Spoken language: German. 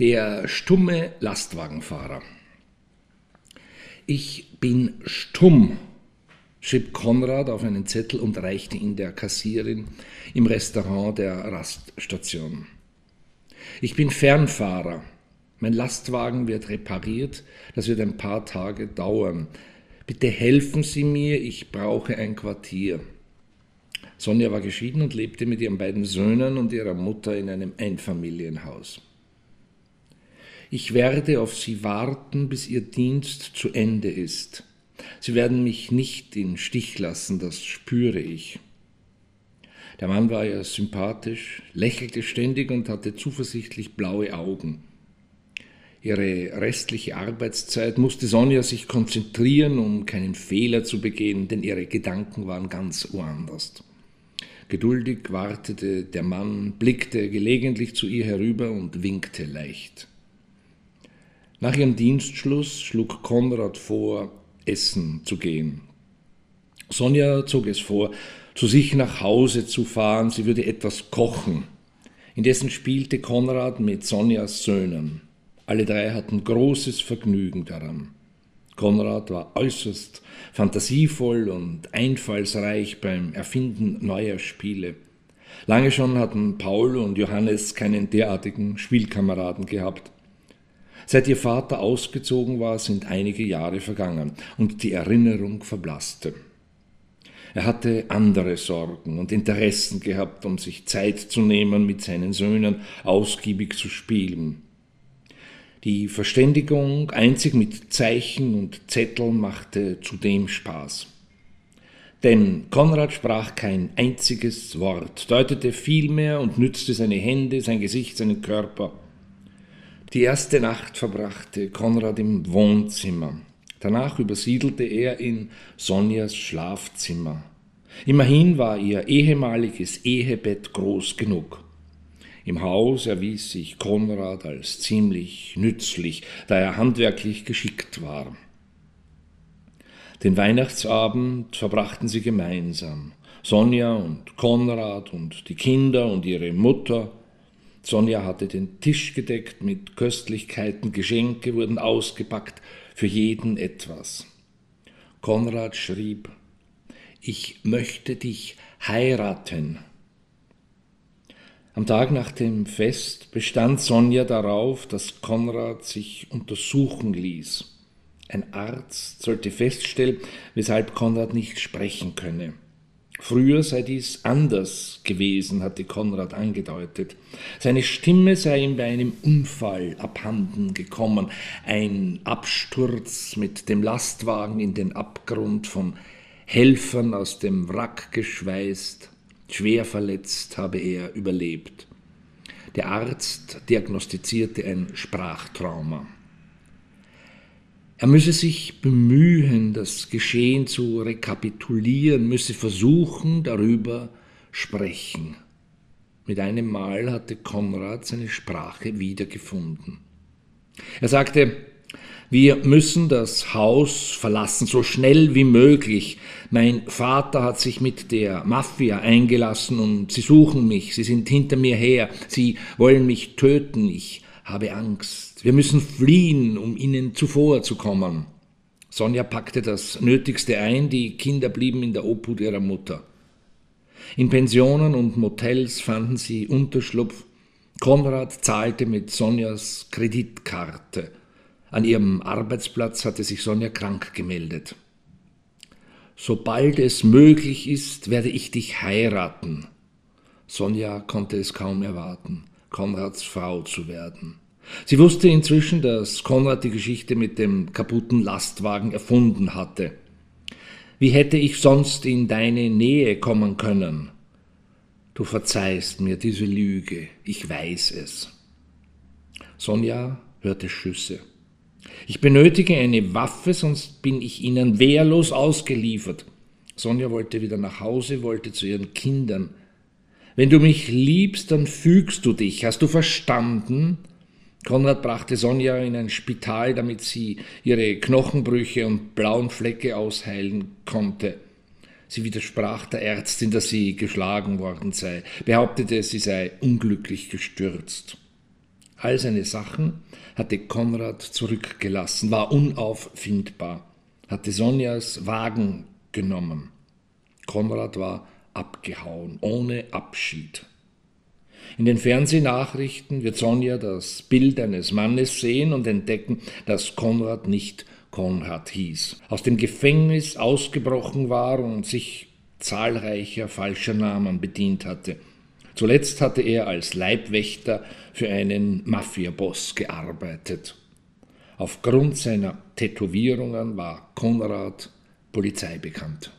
Der stumme Lastwagenfahrer. Ich bin stumm, schrieb Konrad auf einen Zettel und reichte ihn der Kassierin im Restaurant der Raststation. Ich bin Fernfahrer. Mein Lastwagen wird repariert. Das wird ein paar Tage dauern. Bitte helfen Sie mir, ich brauche ein Quartier. Sonja war geschieden und lebte mit ihren beiden Söhnen und ihrer Mutter in einem Einfamilienhaus. Ich werde auf Sie warten, bis Ihr Dienst zu Ende ist. Sie werden mich nicht in Stich lassen, das spüre ich. Der Mann war ja sympathisch, lächelte ständig und hatte zuversichtlich blaue Augen. Ihre restliche Arbeitszeit musste Sonja sich konzentrieren, um keinen Fehler zu begehen, denn ihre Gedanken waren ganz woanders. Geduldig wartete der Mann, blickte gelegentlich zu ihr herüber und winkte leicht. Nach ihrem Dienstschluss schlug Konrad vor, essen zu gehen. Sonja zog es vor, zu sich nach Hause zu fahren, sie würde etwas kochen. Indessen spielte Konrad mit Sonjas Söhnen. Alle drei hatten großes Vergnügen daran. Konrad war äußerst fantasievoll und einfallsreich beim Erfinden neuer Spiele. Lange schon hatten Paul und Johannes keinen derartigen Spielkameraden gehabt. Seit ihr Vater ausgezogen war, sind einige Jahre vergangen und die Erinnerung verblasste. Er hatte andere Sorgen und Interessen gehabt, um sich Zeit zu nehmen, mit seinen Söhnen ausgiebig zu spielen. Die Verständigung einzig mit Zeichen und Zetteln machte zudem Spaß. Denn Konrad sprach kein einziges Wort, deutete vielmehr und nützte seine Hände, sein Gesicht, seinen Körper. Die erste Nacht verbrachte Konrad im Wohnzimmer. Danach übersiedelte er in Sonjas Schlafzimmer. Immerhin war ihr ehemaliges Ehebett groß genug. Im Haus erwies sich Konrad als ziemlich nützlich, da er handwerklich geschickt war. Den Weihnachtsabend verbrachten sie gemeinsam. Sonja und Konrad und die Kinder und ihre Mutter Sonja hatte den Tisch gedeckt mit Köstlichkeiten, Geschenke wurden ausgepackt, für jeden etwas. Konrad schrieb, ich möchte dich heiraten. Am Tag nach dem Fest bestand Sonja darauf, dass Konrad sich untersuchen ließ. Ein Arzt sollte feststellen, weshalb Konrad nicht sprechen könne. Früher sei dies anders gewesen, hatte Konrad angedeutet. Seine Stimme sei ihm bei einem Unfall abhanden gekommen, ein Absturz mit dem Lastwagen in den Abgrund von Helfern aus dem Wrack geschweißt, schwer verletzt habe er überlebt. Der Arzt diagnostizierte ein Sprachtrauma. Er müsse sich bemühen, das Geschehen zu rekapitulieren, müsse versuchen, darüber sprechen. Mit einem Mal hatte Konrad seine Sprache wiedergefunden. Er sagte, wir müssen das Haus verlassen, so schnell wie möglich. Mein Vater hat sich mit der Mafia eingelassen und sie suchen mich, sie sind hinter mir her, sie wollen mich töten, ich habe Angst. Wir müssen fliehen, um ihnen zuvorzukommen. Sonja packte das Nötigste ein, die Kinder blieben in der Obhut ihrer Mutter. In Pensionen und Motels fanden sie Unterschlupf. Konrad zahlte mit Sonjas Kreditkarte. An ihrem Arbeitsplatz hatte sich Sonja krank gemeldet. Sobald es möglich ist, werde ich dich heiraten. Sonja konnte es kaum erwarten. Konrads Frau zu werden. Sie wusste inzwischen, dass Konrad die Geschichte mit dem kaputten Lastwagen erfunden hatte. Wie hätte ich sonst in deine Nähe kommen können? Du verzeihst mir diese Lüge, ich weiß es. Sonja hörte Schüsse. Ich benötige eine Waffe, sonst bin ich ihnen wehrlos ausgeliefert. Sonja wollte wieder nach Hause, wollte zu ihren Kindern. Wenn du mich liebst, dann fügst du dich. Hast du verstanden? Konrad brachte Sonja in ein Spital, damit sie ihre Knochenbrüche und blauen Flecke ausheilen konnte. Sie widersprach der Ärztin, dass sie geschlagen worden sei, behauptete, sie sei unglücklich gestürzt. All seine Sachen hatte Konrad zurückgelassen, war unauffindbar, hatte Sonjas Wagen genommen. Konrad war abgehauen, ohne Abschied. In den Fernsehnachrichten wird Sonja das Bild eines Mannes sehen und entdecken, dass Konrad nicht Konrad hieß, aus dem Gefängnis ausgebrochen war und sich zahlreicher falscher Namen bedient hatte. Zuletzt hatte er als Leibwächter für einen Mafiaboss gearbeitet. Aufgrund seiner Tätowierungen war Konrad polizeibekannt.